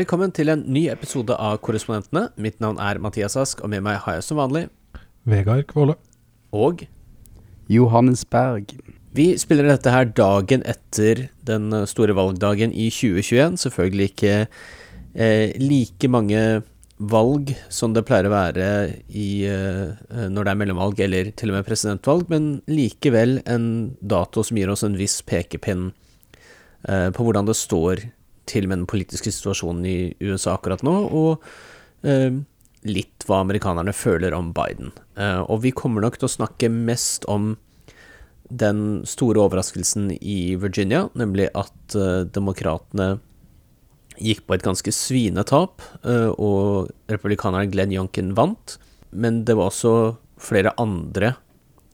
Velkommen til en ny episode av Korrespondentene. Mitt navn er Mathias Ask, og med meg har jeg som vanlig Vegard Kvåle. Og Johannes Berg. Vi spiller dette her dagen etter den store valgdagen i 2021. Selvfølgelig ikke eh, like mange valg som det pleier å være i, eh, når det er mellomvalg eller til og med presidentvalg, men likevel en dato som gir oss en viss pekepinn eh, på hvordan det står til med den politiske situasjonen i USA akkurat nå, og eh, litt hva amerikanerne føler om Biden. Eh, og vi kommer nok til å snakke mest om den store overraskelsen i Virginia, nemlig at eh, demokratene gikk på et ganske svinetap, eh, og republikaneren Glenn Youngkin vant. Men det var også flere andre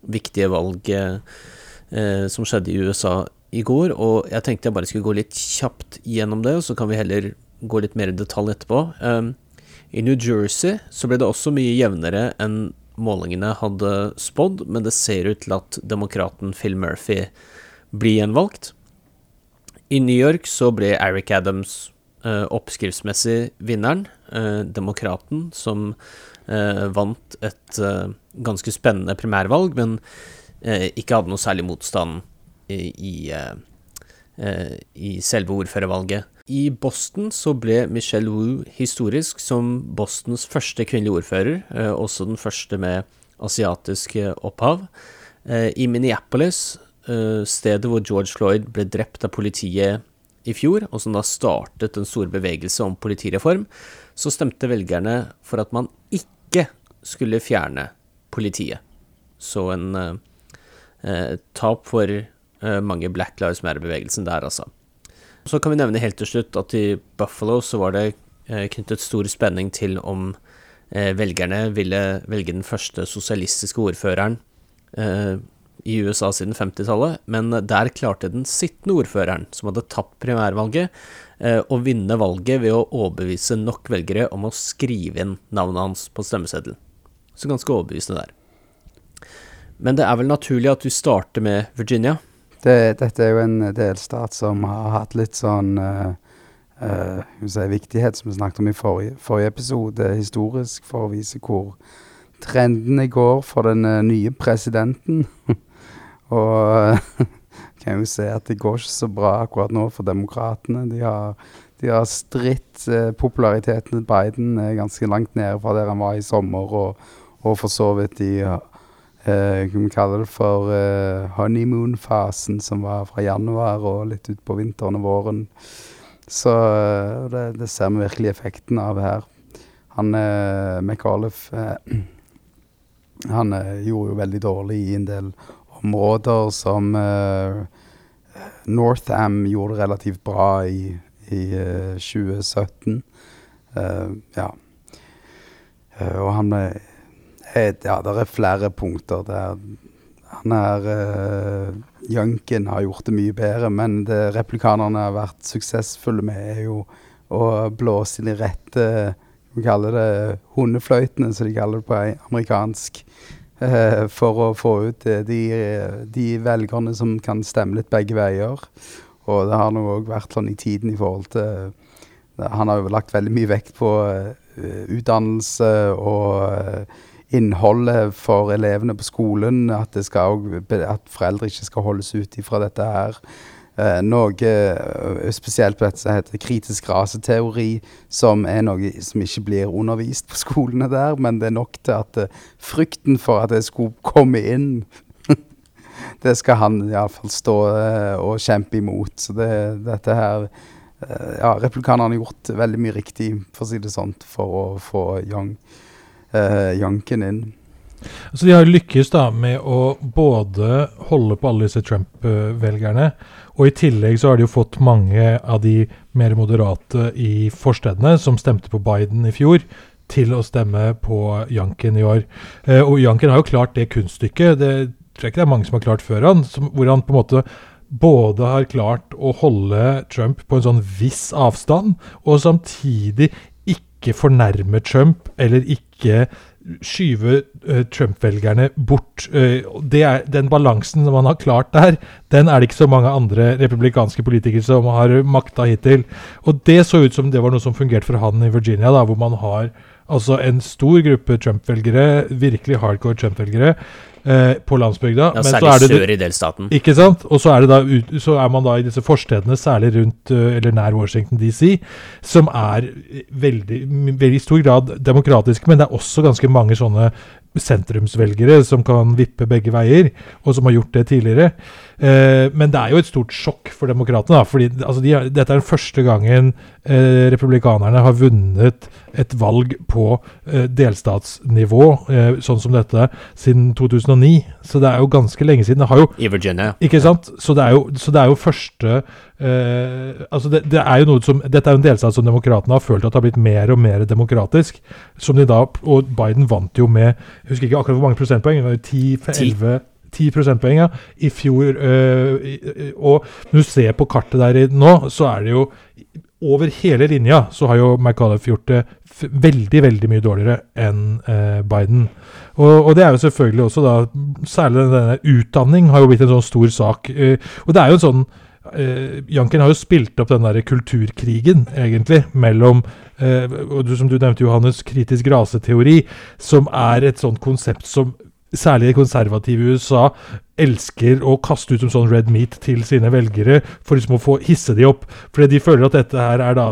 viktige valg uh, som skjedde i USA i går, og jeg tenkte jeg bare skulle gå litt kjapt gjennom det, og så kan vi heller gå litt mer i detalj etterpå. Um, I New Jersey så ble det også mye jevnere enn målingene hadde spådd, men det ser ut til at demokraten Phil Murphy blir gjenvalgt. I New York så ble Eric Adams uh, oppskriftsmessig vinneren, uh, demokraten, som uh, vant et ganske spennende primærvalg, men ikke hadde noe særlig motstand i, i, i selve ordførervalget. I Boston så ble Michelle Wu historisk som Bostons første kvinnelige ordfører, eh, også den første med asiatisk eh, opphav. Eh, I Minneapolis, stedet hvor George Floyd ble drept av politiet i fjor, og som da startet en stor bevegelse om politireform, så stemte velgerne for at man ikke skulle fjerne politiet. Så en eh, tap for eh, mange Black Lives Matter-bevegelsen der, altså. Så kan vi nevne helt til slutt at i Buffalo så var det eh, knyttet stor spenning til om eh, velgerne ville velge den første sosialistiske ordføreren eh, i USA siden 50-tallet, men der klarte den sittende ordføreren, som hadde tapt primærvalget, å vinne valget ved å overbevise nok velgere om å skrive inn navnet hans på stemmeseddelen. Så ganske overbevisende der. Men det er vel naturlig at vi starter med Virginia. Det, dette er jo en delstat som har hatt litt sånn uh, uh, si, viktighet, som vi snakket om i forrige, forrige, episode, historisk, for å vise hvor trendene går for den uh, nye presidenten. Og kan jo se at det går ikke så bra akkurat nå for demokratene. De har, de har stritt populariteten til Biden ganske langt nede fra der han var i sommer, og, og for så vidt de eh, vi kaller det for eh, honeymoon-fasen, som var fra januar og litt utpå vinteren og våren. Så eh, det, det, ser vi virkelig effekten av her. Han eh, McAuliffe eh, Han eh, gjorde jo veldig dårlig i en del områder som eh, Northam gjorde relativt bra i, i 2017. ja. og han ble ja, det er flere punkter der han er uh, Junken har gjort det mye bedre, men det replikanerne har vært suksessfulle med, er jo å blåse inn i rette Vi kaller det hundefløytene, som de kaller det på amerikansk. Uh, for å få ut uh, de, de, velgerne som kan stemme litt begge veier. Og det har nå òg vært sånn i tiden i forhold til Han har jo lagt veldig mye vekt på utdannelse og innholdet for elevene på skolen. At, skal, at foreldre ikke skal holdes ut ifra dette her. Eh, noe eh, spesielt på dette som heter kritisk raseteori, som er noe som ikke blir undervist på skolene der, men det er nok til at eh, frykten for at det skulle komme inn det skal han iallfall stå eh, og kjempe imot. Så det, dette her eh, Ja, republikanerne har gjort veldig mye riktig, for å si det sånn, for å få Young uh, janken inn. Så de har lykkes da med å både holde på alle disse Trump-velgerne, og i tillegg så har de jo fått mange av de mer moderate i forstedene, som stemte på Biden i fjor, til å stemme på Janken i år. Eh, og Janken har jo klart det kunststykket, det tror jeg ikke det er mange som har klart før han, hvor han på en måte både har klart å holde Trump på en sånn viss avstand, og samtidig ikke fornærme Trump, eller ikke skyve uh, Trump-velgerne bort. Det er, den balansen man har klart der, den er det ikke så mange andre republikanske politikere som har makta hittil. Og det så ut som det var noe som fungerte for han i Virginia, da, hvor man har altså en stor gruppe Trump-velgere, virkelig hardcore Trump-velgere, eh, på landsbygda. Ja, særlig sør i delstaten. Ikke sant? Og så er, da, så er, man da i disse forstedene, særlig rundt eh, eller nær Washington DC, som er veldig, veldig stor grad demokratiske, men det er også ganske mange sånne sentrumsvelgere som kan vippe begge veier, og som har gjort det tidligere. Eh, men det er jo et stort sjokk for demokratene. fordi altså, de, Dette er den første gangen eh, republikanerne har vunnet et valg på eh, delstatsnivå, eh, sånn som dette, siden 2009. Så det er jo ganske lenge siden. Det har jo, I Virginia. Ikke sant? Så det er jo, det er jo første eh, altså det, det, er jo noe som, Dette er jo en delstat som demokratene har følt at har blitt mer og mer demokratisk. som de da, Og Biden vant jo med jeg husker ikke akkurat hvor mange prosentpoeng, det var jo 10-11 10 prosentpoeng ja, i fjor. Øh, og når du ser på kartet der nå, så er det jo over hele linja så har jo McAuliffe gjort det veldig veldig mye dårligere enn eh, Biden. Og, og, det er jo selvfølgelig også da Særlig denne utdanning har jo blitt en sånn stor sak. Eh, og det er jo en sånn eh, Janken har jo spilt opp den der kulturkrigen, egentlig, mellom eh, og du, Som du nevnte, Johannes, kritisk raseteori, som er et sånt konsept som særlig det konservative USA elsker å kaste ut som sånn red meat til sine velgere for liksom å få hisse de opp. Fordi de føler at dette her er da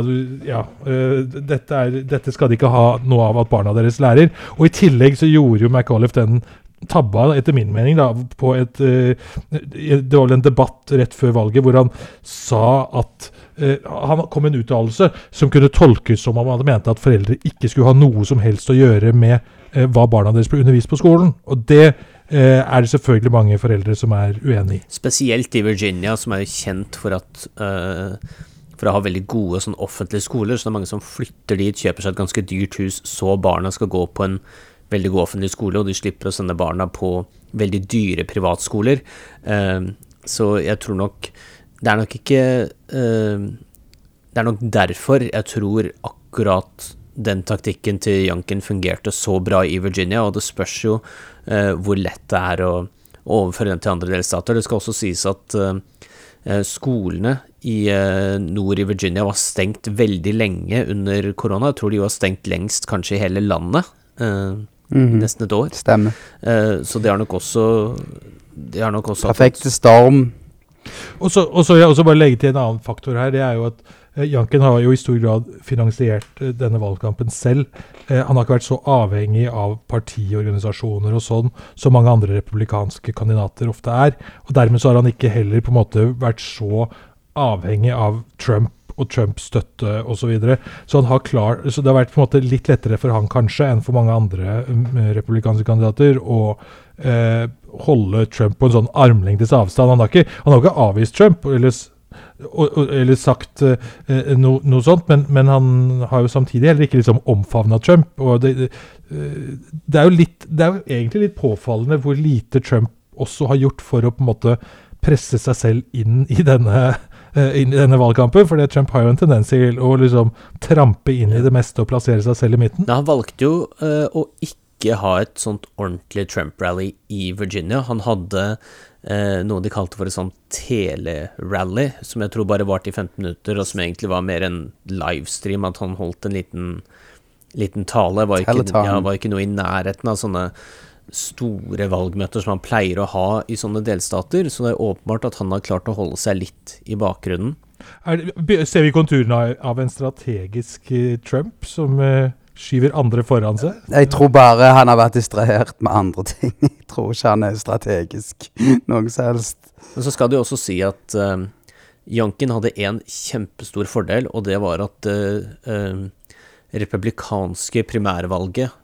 Ja, uh, dette, er, dette, skal de ikke ha noe av at barna deres lærer. Og i tillegg så gjorde jo McAuliffe den tabba, etter min mening, da, på et uh, Det var vel en debatt rett før valget hvor han sa at uh, Han kom med en uttalelse som kunne tolkes som om han mente at foreldre ikke skulle ha noe som helst å gjøre med hva barna deres blir undervist på skolen. Og det er det selvfølgelig mange foreldre som er uenig i. Spesielt i Virginia, som er jo kjent for at for å ha veldig gode sånn, offentlige skoler. Så det er mange som flytter dit, kjøper seg et ganske dyrt hus, så barna skal gå på en veldig god offentlig skole, og de slipper å sende barna på veldig dyre privatskoler. Uh, så jeg tror nok Det er nok ikke uh, Det er nok derfor jeg tror akkurat den taktikken til Janken fungerte så bra i Virginia, og det spørs jo uh, hvor lett det er å, å overføre den til andre delstater. Det skal også sies at skolene i nord i Virginia var stengt veldig lenge under korona. Jeg tror de var stengt lengst kanskje i hele landet. Mm -hmm. Nesten et år. Stemmer. Uh, så det har nok også Det har nok også Perfekte storm. Og så ja, jeg også bare legge til en annen faktor her. Det er jo at uh, Janken har jo i stor grad finansiert uh, denne valgkampen selv. han har ikke vært så avhengig av partiorganisasjoner og sånn som mange andre republikanske kandidater ofte er. Og dermed så har han ikke heller på en måte vært så avhengig av Trump og Trump-støtte osv. Så, videre. så han har klar, så det har vært på en måte litt lettere for han kanskje enn for mange andre um, republikanske kandidater å eh, holde Trump på en sånn armlengdes avstand. Han har ikke, han har ikke avvist Trump eller, eller sagt eh, no, noe sånt, men, men, han har jo samtidig heller ikke liksom omfavna Trump. og det, det, det, er jo litt, det er jo egentlig litt påfallende hvor lite Trump også har gjort for å på en måte presse seg selv inn i denne Eh, inn i denne valgkampen. For Trump har jo en tendens til å liksom trampe inn i det meste og plassere seg selv i midten. Ja, han valgte jo uh, å ikke ha et sånt ordentlig Trump-rally i Virginia. Han hadde uh, noe de kalte for et sånt telerally, som jeg tror bare varte i 15 minutter, og som egentlig var mer en livestream, at han holdt en liten, liten tale. Var ikke, ja, var ikke noe i nærheten av sånne store valgmøter som han pleier å ha i sånne delstater, så det er åpenbart at han har klart å holde seg litt i bakgrunnen. Det, ser vi konturene av en strategisk eh, Trump som uh, skyver andre foran seg? Jeg tror bare han har vært distrahert med andre ting. Jeg tror ikke han er strategisk noe som helst. Men så skal det jo også si at uh, Janken hadde en kjempestor fordel, og det var at uh, uh, republikanske primærvalget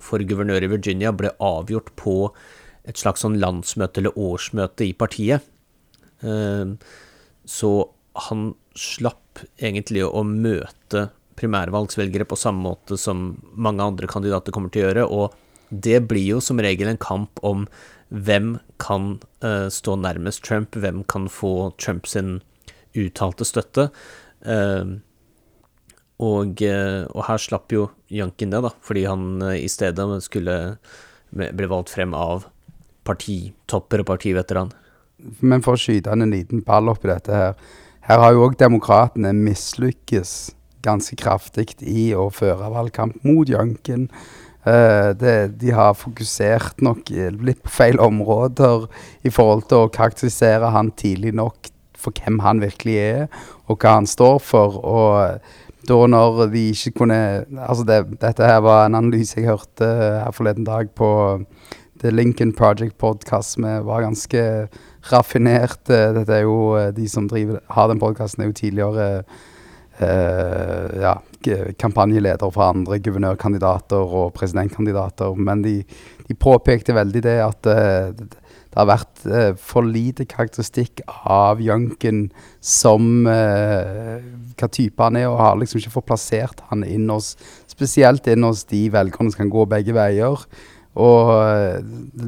for guvernør i Virginia ble avgjort på et slags sånn landsmøte eller årsmøte i partiet. Uh, så han slapp egentlig å møte primærvalgsvelgere på samme måte som mange andre kandidater kommer til å gjøre, og det blir jo som regel en kamp om hvem kan uh, stå nærmest Trump, hvem kan få Trump sin uttalte støtte. Uh, og, uh, og, her slapp jo Jankin det, da, fordi han i stedet skulle bli valgt frem av partitopper og partiveteran. Men for å skyte en liten ball oppi dette her Her har jo òg demokratene mislykkes ganske kraftig i å føre valgkamp mot Jankin. Uh, det, de har fokusert nok litt på feil områder i forhold til å karakterisere han tidlig nok for hvem han virkelig er, og hva han står for. Og da når de ikke kunne Altså, det, dette her var en analyse jeg hørte her forleden dag på The Lincoln Project Podcast, som var ganske raffinert. Dette er jo eh, De som driver, har den podkasten, er jo tidligere eh, ja, kampanjeleder for andre guvernørkandidater og presidentkandidater. Men de, de påpekte veldig det at eh, det har vært eh, for lite karakteristikk av Junken som eh, hva type han er, og har liksom ikke fått plassert han inn hos Spesielt inn hos de velgerne som kan gå begge veier. Og eh,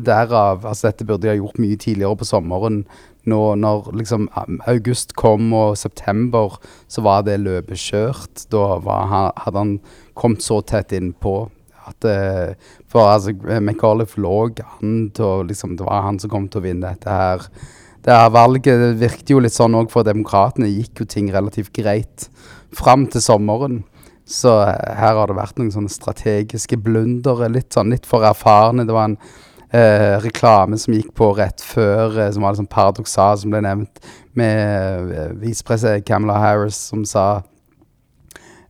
derav Altså, dette burde jeg gjort mye tidligere på sommeren. Nå, når liksom august kom og september, så var det løpet kjørt. Da var, hadde han kommet så tett innpå at uh, For altså, McAuliffe lå an til liksom, Det var han som kom til å vinne dette her. Det her valget virket jo litt sånn òg for Demokratene. Gikk jo ting relativt greit fram til sommeren. Så uh, her har det vært noen sånne strategiske blundere. Litt sånn litt for erfarne. Det var en eh, reklame som gikk på rett før, som var litt sånn paradoksal, som ble nevnt, med eh, visepresident Camilla Harris, som sa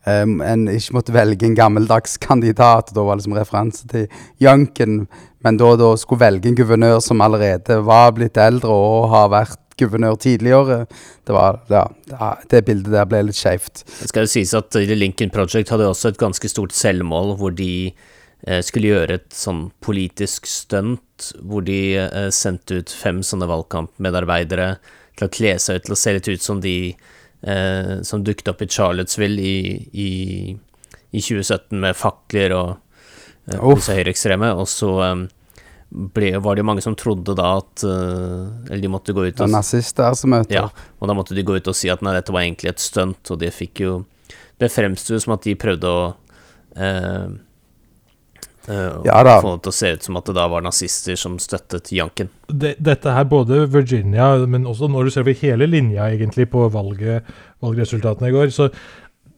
um, en ikke måtte velge en gammeldags kandidat. Da var liksom referanse til Junken. Men da, da skulle velge en guvernør som allerede var blitt eldre og har vært guvernør tidligere. Det, var, ja, det bildet der ble litt skeivt. Det skal jo sies at The Lincoln Project hadde også et ganske stort selvmål, hvor de eh, skulle gjøre et sånn politisk stunt, hvor de eh, sendte ut fem sånne valgkampmedarbeidere til å kle seg ut til å se litt ut som de eh, som dukket opp i Charlottesville i, i, i 2017 med fakler og eh, høyreekstreme, og så um, ble, var det jo mange som trodde da at uh, Eller de måtte gå ut og Nazister som møter. Ja, og da måtte de gå ut og si at nei, dette var egentlig et stunt, og det fikk jo Det fremsto som at de prøvde å eh, Uh, ja, da. Få det til å se ut som at det da var nazister som støttet Janken. Det, dette her, både Virginia, men også når du ser over hele linja egentlig på valget, valgresultatene i går, så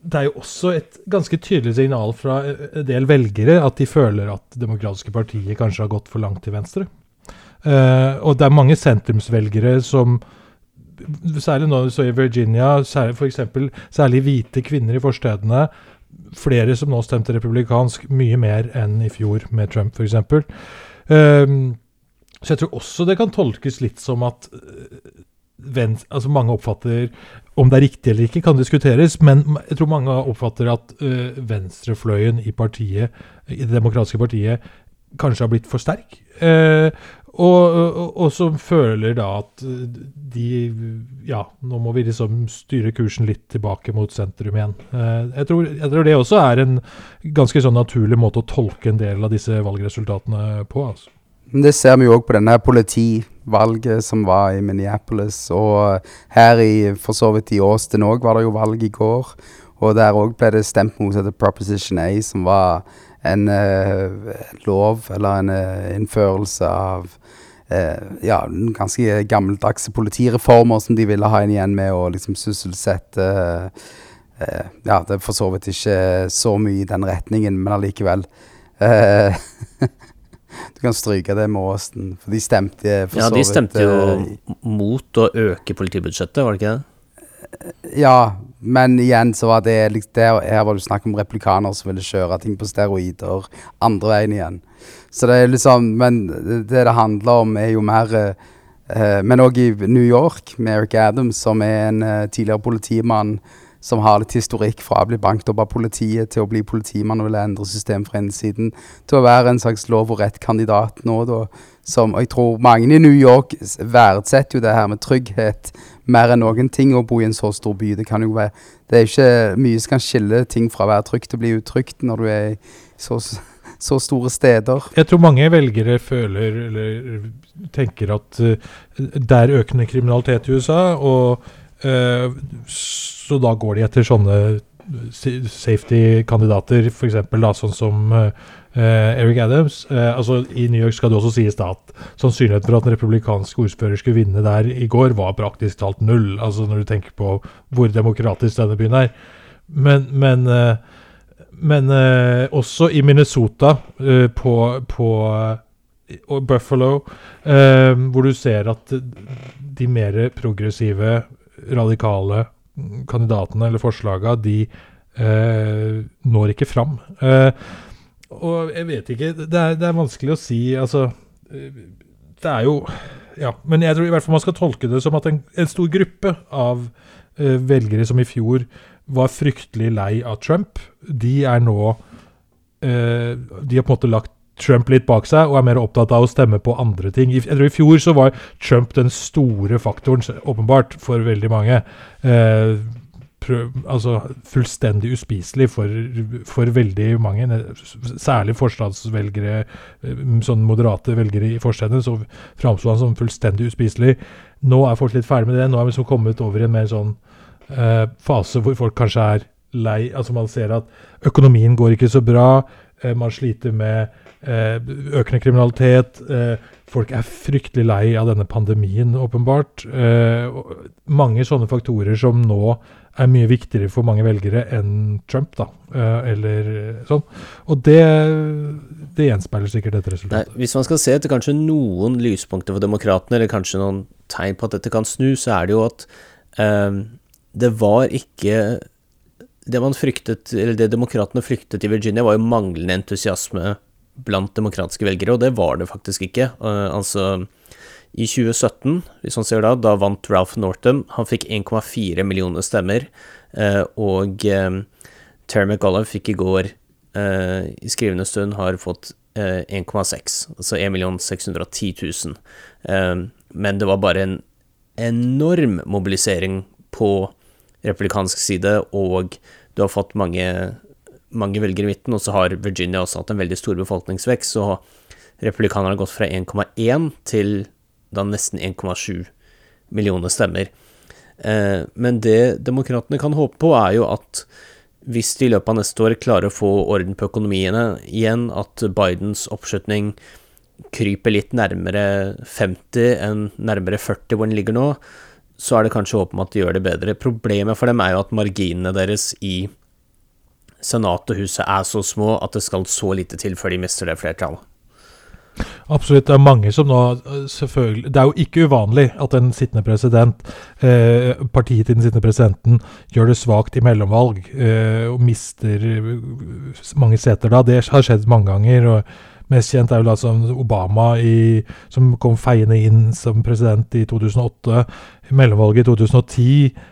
det er jo også et ganske tydelig signal fra en del velgere at de føler at demokratiske partiet kanskje har gått for langt til venstre. Uh, og det er mange sentrumsvelgere som Særlig nå så i Virginia, særlig, for eksempel, særlig hvite kvinner i forstedene flere som nå stemte republikansk, mye mer enn i fjor med Trump, f.eks. Um, ehm, så jeg tror også det kan tolkes litt som at uh, altså mange oppfatter Om det er riktig eller ikke, kan diskuteres, men jeg tror mange oppfatter at uh, venstrefløyen i partiet, i det demokratiske partiet kanskje har blitt for sterk. Uh, og, og, og, som føler da at de Ja, nå må vi liksom styre kursen litt tilbake mot sentrum igjen. Eh, jeg tror, jeg tror det også er en ganske sånn naturlig måte å tolke en del av disse valgresultatene på. altså. Det ser vi jo òg på denne politivalget som var i Minneapolis. Og her i for så vidt i Austin òg var det jo valg i går. Og der òg ble det stemt mot etter Proposition A, som var en uh, lov eller en uh, innførelse av uh, ja, ganske gammeldagse politireformer som de ville ha inn igjen med å liksom sysselsette Ja, det er for så vidt ikke så mye i den retningen, men allikevel. du kan stryke det med Åsten, for de stemte for ja, så vidt Ja, de stemte jo mot å øke politibudsjettet, var det ikke det? Ja, men igjen så var det der, Her var det snakk om replikanere som ville kjøre ting på steroider andre veien igjen. Så det er liksom Men det det handler om, er jo mer eh, Men òg i New York, med Eric Adams, som er en eh, tidligere politimann som har litt historikk fra å bli banket opp av politiet til å bli politimann og vil endre systemet fra innsiden til å være en slags lov og rett-kandidat nå, da. Som, og jeg tror mange i New York verdsetter jo det her med trygghet mer enn noen ting å bo i en så stor by. Det kan jo være Det er ikke mye som kan skille ting fra å være trygt å bli utrygt når du er i så, så store steder. Jeg tror mange velgere føler eller tenker at uh, det er økende kriminalitet i USA, og så da går de etter sånne safety-kandidater, f.eks. sånn som uh, Eric Adams. Uh, altså I New York skal det også sies da at sannsynligheten for at en republikansk ordfører skulle vinne der i går, var praktisk talt null. Altså Når du tenker på hvor demokratisk denne byen er. Men, men, uh, men også i Minnesota, på, på Buffalo, hvor du ser at de mer progressive, radikale kandidatene eller forslaga, de eh, når ikke fram. Eh, og jeg vet ikke det er, det er, vanskelig å si, altså eh, Det er jo Ja, men jeg tror i hvert fall man skal tolke det som at en, en stor gruppe av eh, velgere som i fjor var fryktelig lei av Trump, de er nå eh, De har på en måte lagt Trump litt bak seg og er mer opptatt av å stemme på andre ting. Jeg tror I fjor så var Trump den store faktoren, åpenbart, for veldig mange. Eh, prøv, altså fullstendig uspiselig for, for, veldig mange. Særlig forstadsvelgere, eh, sånn moderate velgere i forstedene, så framsto han som fullstendig uspiselig. Nå er folk litt ferdig med det. Nå er vi liksom kommet over i en mer sånn eh, fase hvor folk kanskje er lei. Altså man ser at økonomien går ikke så bra. Eh, man sliter med Eh, økende kriminalitet. Eh, folk er fryktelig lei av denne pandemien, åpenbart. Eh, mange sånne faktorer som nå er mye viktigere for mange velgere enn Trump, da. eller sånn. Og det, det gjenspeiler sikkert dette resultatet. Nei, hvis man skal se etter kanskje noen lyspunkter for demokratene, eller kanskje noen tegn på at dette kan snu, så er det jo at um, det var ikke det man fryktet, eller det demokratene fryktet i Virginia, var jo manglende entusiasme blant demokratiske velgere, og det var det faktisk ikke. Uh, altså, i 2017, hvis man ser da, da vant Ralph Northam. Han fikk 1,4 millioner stemmer, uh, og um, Terry McGollum fikk i går, i skrivende stund, har fått 1,6, altså 1 610 000. men det var bare en enorm mobilisering på republikansk side, og du har fått mange mange velgere i midten, og så har Virginia også hatt en veldig stor befolkningsvekst, så republikanerne har gått fra 1,1 til da nesten 1,7 millioner stemmer. Eh, men det demokratene kan håpe på, er jo at hvis de i løpet av neste år klarer å få orden på økonomiene igjen, at Bidens oppslutning kryper litt nærmere 50 enn nærmere 40 hvor den ligger nå, så er det kanskje håp om at de gjør det bedre. Problemet for dem er jo at marginene deres i Senatet og Huset er så små at det skal så lite til før de mister det flertallet. Absolutt. Det er mange som nå selvfølgelig Det er jo ikke uvanlig at en sittende president, eh, partiet til den sittende presidenten, gjør det svakt i mellomvalg eh, og mister mange seter da. Det har skjedd mange ganger. og Mest kjent er vel altså Obama i, som kom feiende inn som president i 2008. I mellomvalget i 2010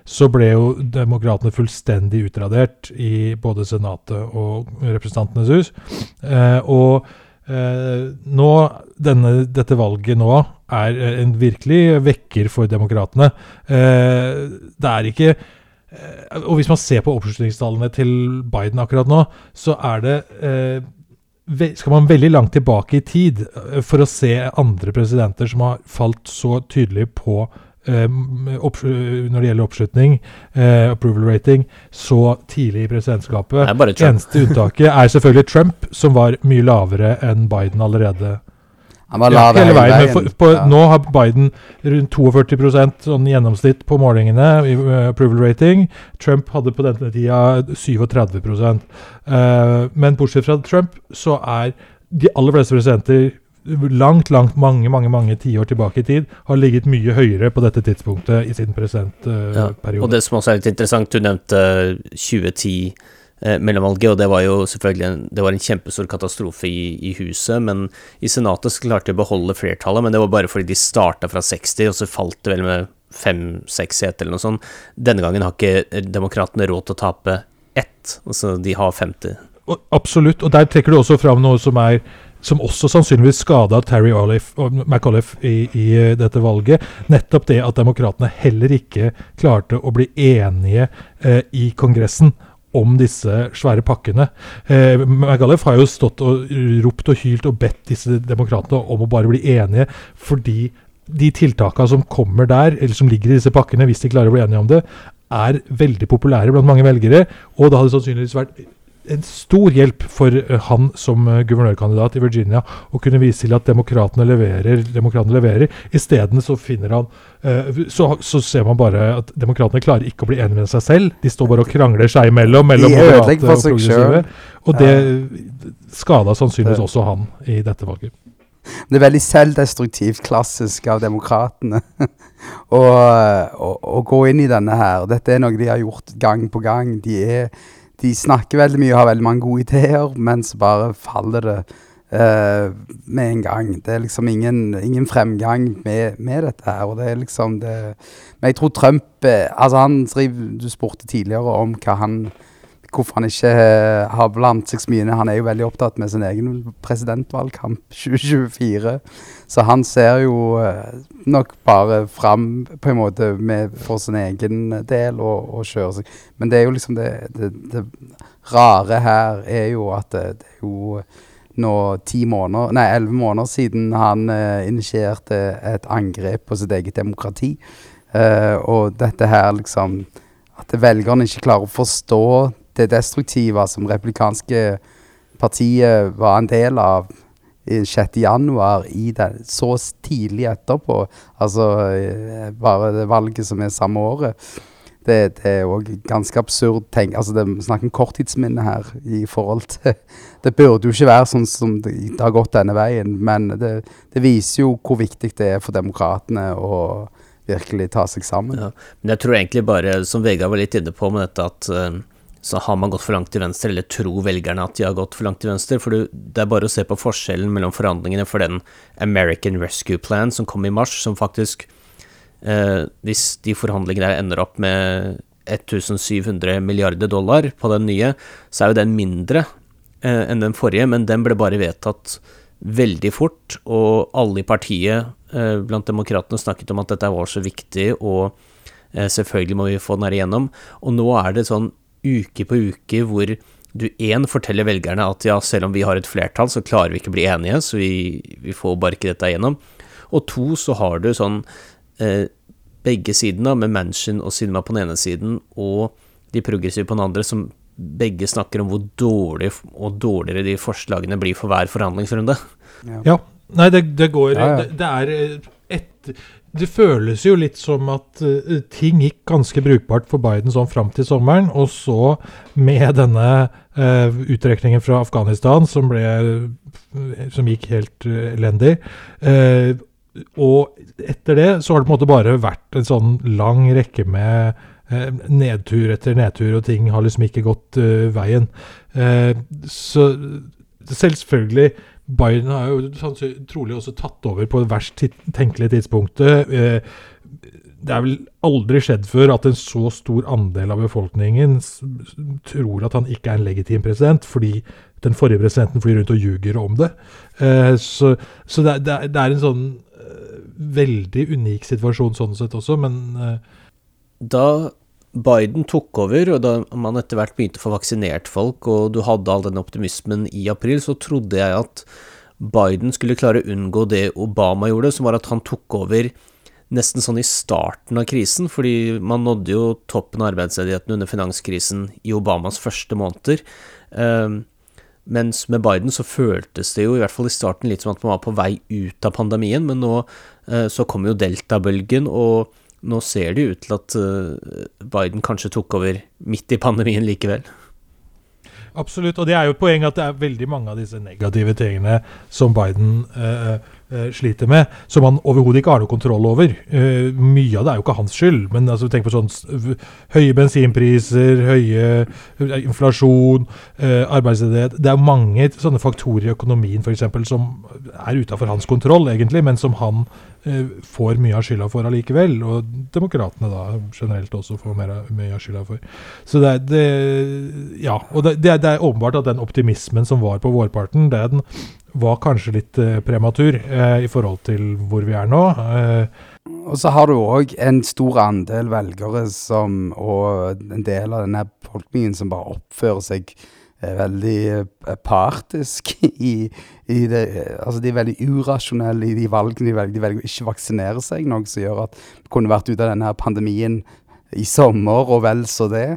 så ble jo demokratene fullstendig utradert i både Senatet og Representantenes hus. Eh, og eh, nå, denne, dette valget nå er en virkelig vekker for demokratene. Eh, det er ikke eh, Og hvis man ser på oppslutningstallene til Biden akkurat nå, så er det eh, skal man veldig langt tilbake i tid eh, for å se andre presidenter som har falt så tydelig på uh, når det gjelder oppslutning, eh, approval rating, så tidlig i presidentskapet. Eneste unntaket er selvfølgelig Trump, som var mye lavere enn Biden allerede han bare la ja, hele veien. veien. For, på, ja. Nå har Biden rundt 42 sånn gjennomsnitt på målingene i uh, approval rating. Trump hadde på denne tida 37 uh, Men bortsett fra Trump, så er de aller fleste presidenter langt, langt, mange mange, mange tiår tilbake i tid har ligget mye høyere på dette tidspunktet i sin presidentperiode. Uh, ja, og det som også er litt interessant, du nevnte 2010 eh, mellomvalget, og det var jo selvfølgelig en, det var en kjempestor katastrofe i, i, huset. Men i Senatet så klarte de å beholde flertallet, men det var bare fordi de starta fra 60, og så falt det vel med fem-seks seter eller noe sånt. Denne gangen har ikke demokratene råd til å tape ett, altså de har 50. Absolutt, og der trekker du også fram noe som er som også sannsynligvis skada Terry McAuliffe i, i, eh, dette valget. Nettopp det at demokratene heller ikke klarte å bli enige eh, i Kongressen om disse svære pakkene. Eh, McAuliffe har jo stått og ropt og hylt og bedt disse demokratene om å bare bli enige, fordi de tiltakene som kommer der, eller som ligger i disse pakkene, hvis de klarer å bli enige om det, er veldig populære blant mange velgere, og det hadde sannsynligvis vært en stor hjelp for uh, han som uh, guvernørkandidat i Virginia å kunne vise til at demokratene leverer. demokratene leverer. Isteden så finner han uh, så, så, ser man bare at demokratene klarer ikke å bli enige med seg selv. De står bare og krangler seg imellom. mellom De ødelegger for seg sjøl. Og det skada sannsynligvis også han i dette valget. Det er veldig selvdestruktivt, klassisk av demokratene. å gå inn i denne her. Dette er noe de har gjort gang på gang. De, er, de snakker veldig mye og har veldig mange gode ideer, men så bare faller det uh, med en gang. Det er liksom ingen, ingen fremgang med, med, dette her. og det er liksom det Men jeg tror Trump eh, Altså, han Du spurte tidligere om hva han hvorfor han ikke eh, har blandet seg så mye. Han er jo veldig opptatt med sin egen presidentvalgkamp 2024. Så han ser jo eh, nok bare fram på en måte med, for sin egen del og, og kjører seg. Men det er jo liksom det, det, det rare her er jo at det, det, er jo nå ti måneder, nei, elleve måneder siden han eh, initierte et angrep på sitt eget demokrati. Eh, og dette her liksom At velgerne ikke klarer å forstå det destruktive som replikanske partiet var en del av i 6. januar i det, så tidlig etterpå. Altså eh, bare det valget som er samme året. Det, det er òg ganske absurd ting. Altså, det er snakk om korttidsminne her i forhold til Det burde jo ikke være sånn som det, det har gått denne veien, men det, det, viser jo hvor viktig det er for demokratene å virkelig ta seg sammen. Ja, men jeg tror egentlig bare, som Vegard var litt inne på med dette, at uh, så har man gått for langt til venstre, eller tror velgerne at de har gått for langt til venstre. For det er bare å se på forskjellen mellom forhandlingene for den American Rescue Plan som kom i mars, som faktisk eh, Hvis de forhandlingene ender opp med 1700 milliarder dollar på den nye, så er jo den mindre eh, enn den forrige, men den ble bare vedtatt veldig fort, og alle i partiet eh, blant demokratene snakket om at dette var så viktig, og eh, selvfølgelig må vi få den her igjennom. Og nå er det sånn uke på uke hvor du én forteller velgerne at ja, selv om vi har et flertall, så klarer vi ikke å bli enige, så vi, vi får bare ikke dette igjennom. Og to, så har du sånn eh, begge sidene, med Manchin og Sinma på den ene siden, og de progressive på den andre, som begge snakker om hvor dårlig og dårligere de forslagene blir for hver forhandlingsrunde. Ja. ja. Nei, det, det går ja, ja. Det, det, er eh, et det føles jo litt som at uh, ting gikk ganske brukbart for Biden sånn fram til sommeren. Og så, med denne uh, utrekningen fra Afghanistan som, ble, uh, som gikk helt elendig Og etter det så har det på en måte bare vært en sånn lang rekke med nedtur etter nedtur, og ting har liksom ikke gått veien. så selvfølgelig Biden har jo trolig også tatt over på det verst tenkelige tidspunktet. Eh, det er vel aldri skjedd før at en så stor andel av befolkningen tror at han ikke er en legitim president, fordi den forrige presidenten flyr rundt og ljuger om det. Eh, så, det, det, er en sånn eh, veldig unik situasjon sånn sett også, men Da Biden tok over, og da man etter hvert begynte å få vaksinert folk, og du hadde all den optimismen i april, så trodde jeg at Biden skulle klare å unngå det Obama gjorde, som var at han tok over nesten sånn i starten av krisen, fordi man nådde jo toppen av arbeidsledigheten under finanskrisen i Obamas første måneder. Um, mens med Biden så føltes det jo i hvert fall i starten litt som at man var på vei ut av pandemien, men nå uh, så kom jo delta-bølgen, og nå ser det ut til at eh, Biden kanskje tok over midt i pandemien likevel. Absolutt, og det er jo et poeng at det er veldig mange av disse negative tingene som Biden eh, sliter med, som han overhodet ikke har noe kontroll over. Uh, mye av det er jo ikke hans skyld, men altså, tenk på sånn høye bensinpriser, høye eh, inflasjon, uh, arbeidsledighet Det er mange sånne faktorer i økonomien for eksempel, som er utafor hans kontroll, egentlig, men som han uh, får mye av skylda for allikevel. Og demokratene da generelt også får mer, mye av skylda for. Så det, er det Ja. Og det, det, er åpenbart at den optimismen som var på vårparten, den var kanskje litt eh, prematur eh, i forhold til hvor vi er nå. Eh, og så har du òg en stor andel velgere som, og en del av denne befolkningen som bare oppfører seg veldig partisk i, i, det Altså, de er veldig urasjonelle i de valgene de velger. De velger å ikke vaksinere seg, noe som gjør at vi kunne vært ute av denne pandemien i sommer og vel så det.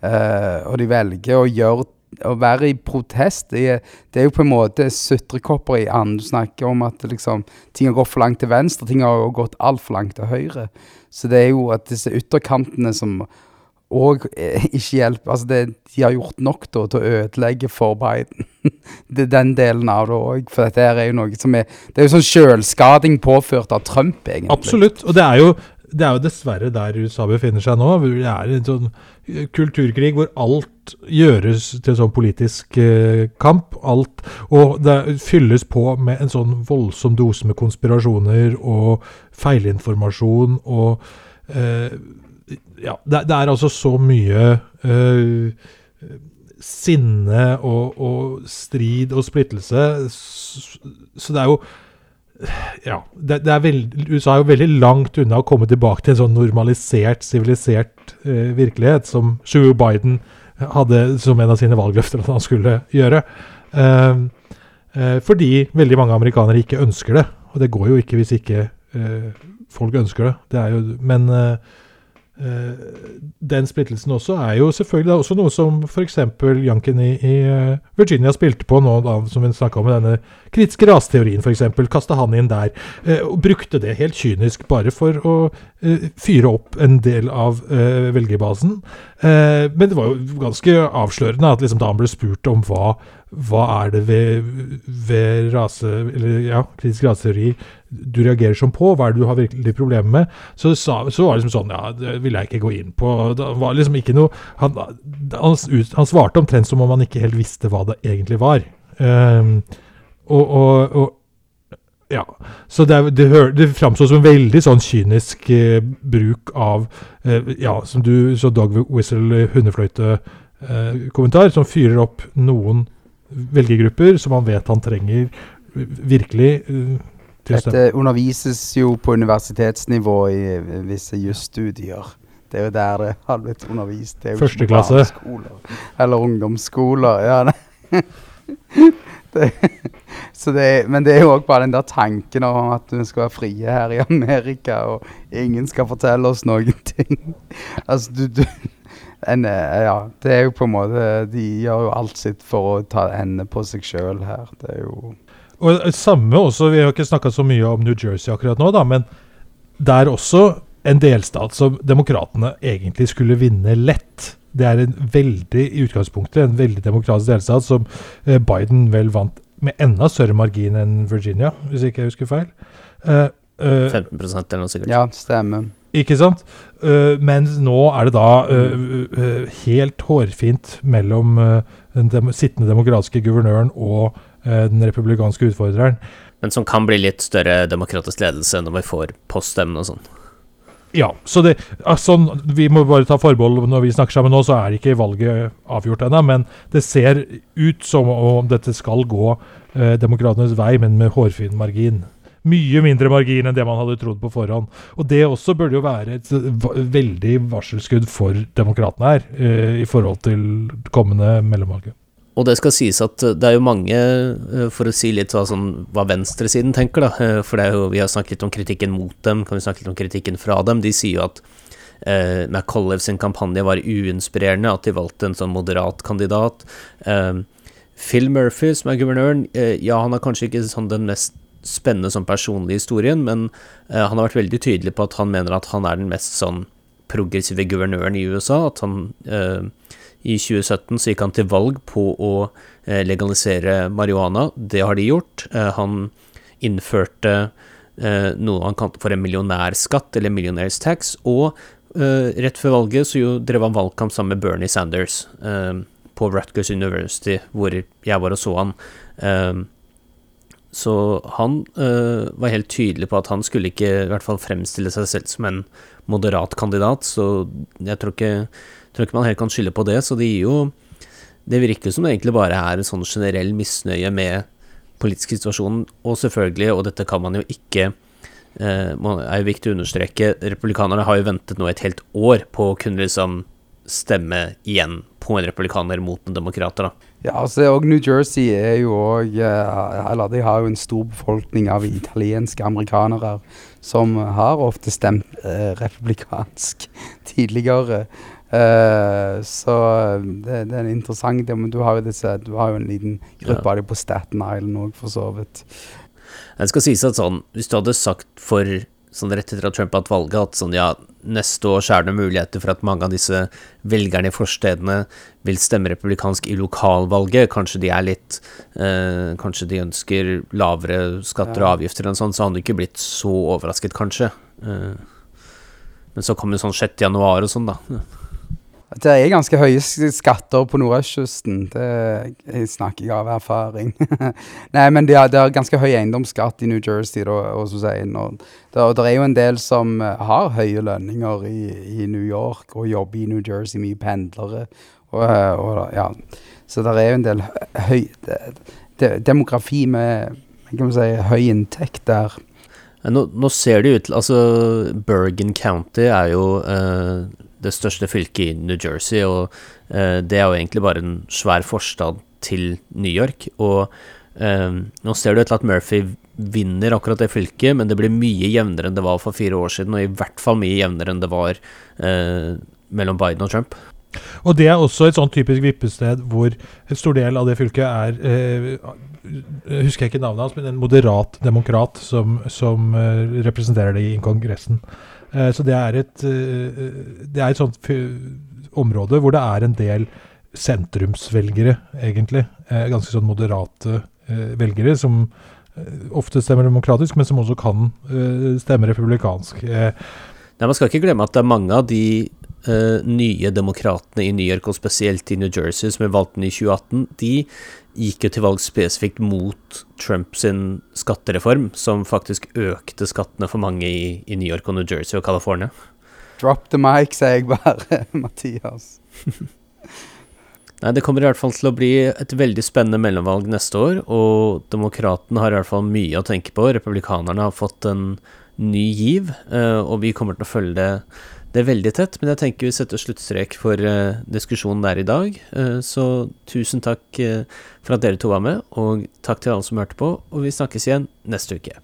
Og de velger å gjøre å være i protest. Det det er jo på en måte sutrekopper i anden. Du snakker om at liksom, ting har gått for langt til venstre, ting har gått altfor langt til høyre. Så det er jo at disse ytterkantene som òg eh, ikke hjelper Altså, det, de har gjort nok da, til å ødelegge for Biden. det er den delen av det òg. For dette er jo noe som er Det er jo sånn sjølskading påført av Trump, egentlig. Absolutt. Og det er jo det er jo dessverre der USA befinner seg nå. Det er en sånn kulturkrig hvor alt gjøres til en sånn politisk eh, kamp. Alt, og det fylles på med en sånn voldsom dose med konspirasjoner og feilinformasjon og eh, Ja, det, det, er altså så mye eh, sinne og, og, strid og splittelse. Så, så det er jo ja, det, det veld, USA er jo veldig langt unna å komme tilbake til en sånn normalisert, sivilisert eh, virkelighet som Joe Biden hadde som en av sine valgløfter at han skulle gjøre. Eh, uh, fordi veldig mange amerikanere ikke ønsker det. Og det går jo ikke hvis ikke folk ønsker det. det jo, men Uh, den splittelsen også er jo selvfølgelig det er også noe som f.eks. Janken i, i, Virginia spilte på nå, da, som vi snakka om denne kritiske rasteorien f.eks. Kasta han inn der. Uh, og brukte det helt kynisk bare for å fyre opp en del av velgerbasen. men det var jo ganske avslørende at liksom, da han ble spurt om hva hva er det ved, ved rase, eller, ja, kritisk raseteori du reagerer som på? Hva er det du har virkelig problemer med? Så, sa, så var det liksom sånn Ja, det ville jeg ikke gå inn på. Det var liksom ikke noe Han, han, han svarte omtrent som om han ikke helt visste hva det egentlig var. Um, og, og, og, ja. Så det, det, det framstår som en veldig sånn kynisk eh, bruk av eh, Ja, som du så dog whistle hundefløyte-kommentar, eh, som fyrer opp noen velgergrupper som han vet han trenger virkelig uh, Dette undervises jo på universitetsnivå i visse jusstudier. Det er jo der det har blitt undervist. Det er jo Første klasse. Eller ungdomsskoler. Ja, det, det, men det er jo òg bare den der tanken om at vi skal være frie her i Amerika, og ingen skal fortelle oss noen ting. altså, du, du en, eh, ja, det er jo på en måte De gjør jo alt sitt for å ta ende på seg sjøl her. Det er jo Og samme også, Vi har ikke snakka så mye om New Jersey akkurat nå, da, men det er også en delstat som demokratene egentlig skulle vinne lett. Det er en veldig, i utgangspunktet, en veldig demokratisk delstat som eh, Biden vel vant med enda større margin enn Virginia, hvis ikke jeg husker feil. Uh, uh, 15 eller noe sikkert. Ja, stemmer. Ikke sant? Uh, mens nå er det da uh, uh, helt hårfint mellom den dem sittende demokratiske guvernøren og den republikanske utfordreren. Men som kan bli litt større demokratisk ledelse når vi får poststemmene og sånn. Ja, så det, altså, vi må bare ta forbehold når vi snakker sammen nå, så er ikke valget avgjort ennå. Men det ser ut som om dette skal gå eh, demokratenes vei, men med hårfin margin mye mindre margin enn det man hadde trodd på forhånd. Og det også burde jo være et veldig varselskudd for demokratene her, uh, i forhold til kommende mellomvalget. Og det skal sies at eh, det er jo mange, eh, for å si litt hva, sånn, hva venstresiden tenker, da. For jo, vi har snakket litt om kritikken mot dem, kan vi snakke litt om kritikken fra dem. De sier jo at eh, McCollev sin kampanje var uinspirerende, at de valgte en sånn moderat kandidat. Eh, Phil Murphy, som er guvernøren, eh, ja, han er kanskje ikke sånn den mest spennende som personlig historien, men uh, han har vært veldig tydelig på at han mener at han er den mest sånn progressive guvernøren i USA. At han uh, i 2017 så gikk han til valg på å uh, legalisere marihuana. Det har de gjort. han innførte noe han kalte for en millionærskatt, eller millionaires tax, og rett før valget så jo drev han valgkamp sammen med Bernie Sanders på Rutgers University, hvor jeg var og så han. Så han øh, var helt tydelig på at han skulle ikke i hvert fall fremstille seg selv som en moderat kandidat, så jeg tror ikke, tror ikke man helt kan skylde på det. Så det gir jo Det virker som det egentlig bare er en sånn generell misnøye med politisk situasjon, og selvfølgelig, og dette kan man jo ikke eh, er jo viktig å understreke, republikanerne har jo ventet nå et helt år på å kunne liksom stemme igjen på en republikaner mot en demokrater, da. Ja, altså, og New Jersey er jo òg Eller de har jo en stor befolkning av italienske amerikanere som har ofte stemt eh, republikansk tidligere. Eh, så det, det, er en interessant det, Men du har jo, disse, du har jo en liten gruppe av dem på Staten Island òg, for så vidt. Det skal sies at sånn, hvis du hadde sagt for sånn rett etter at Trump har hatt valget, at sånn ja, neste år så er det muligheter for at mange av disse velgerne i forstedene vil stemme republikansk i lokalvalget. Kanskje de er litt eh, Kanskje de ønsker lavere skatter og avgifter eller noe sånt, så hadde du ikke blitt så overrasket, kanskje. Eh, men så kom jo sånn 6. januar og sånn, da. Det er ganske høye skatter på nordøstkysten. Det snakker jeg av erfaring. Nei, men det er, det er, ganske høy eiendomsskatt i New Jersey. Da, og så og, det, det, er jo en del som eh, har høye lønninger i, i New York og jobber i New Jersey, mye pendlere. Og, eh, og, ja. Så det er jo en del høy de, demografi med si, høy inntekt der. Nå, nå, ser det ut til Altså, Bergen County er jo eh, det største fylket i New Jersey, og eh, det er jo egentlig bare en svær forstad til New York. Og eh, nå ser det ut til at Murphy vinner akkurat det fylket, men det blir mye jevnere enn det var for fire år siden, og i hvert fall mye jevnere enn det var eh, mellom Biden og Trump. Og det er også et sånn typisk vippested hvor en stor del av det fylket er eh, husker jeg ikke navnet hans, men en moderat demokrat som, som eh, representerer det i Kongressen. Uh, så det er et, uh, det er et sånt område hvor det er en del sentrumsvelgere, egentlig. ganske sånn moderate velgere som ofte stemmer demokratisk, men som også kan stemme republikansk. Nei, Man skal ikke glemme at det er mange av de nye demokratene i New York, og spesielt i New Jersey, som er valgt inn i 2018, de gikk jo til valg spesifikt mot Trumps skattereform, som faktisk økte skattene for mange i, i New York og New Jersey og California. Drop the mic, sier jeg bare, Mathias. Nei, Det kommer i hvert fall til å bli et veldig spennende mellomvalg neste år, og demokratene har i hvert fall mye å tenke på. Republikanerne har fått en ny giv, eh, og vi kommer til å følge det det er veldig tett, men jeg tenker vi setter sluttstrek for uh, diskusjonen der i dag. Uh, så tusen takk uh, for at dere to var med, og takk til alle som hørte på, og vi snakkes igjen neste uke.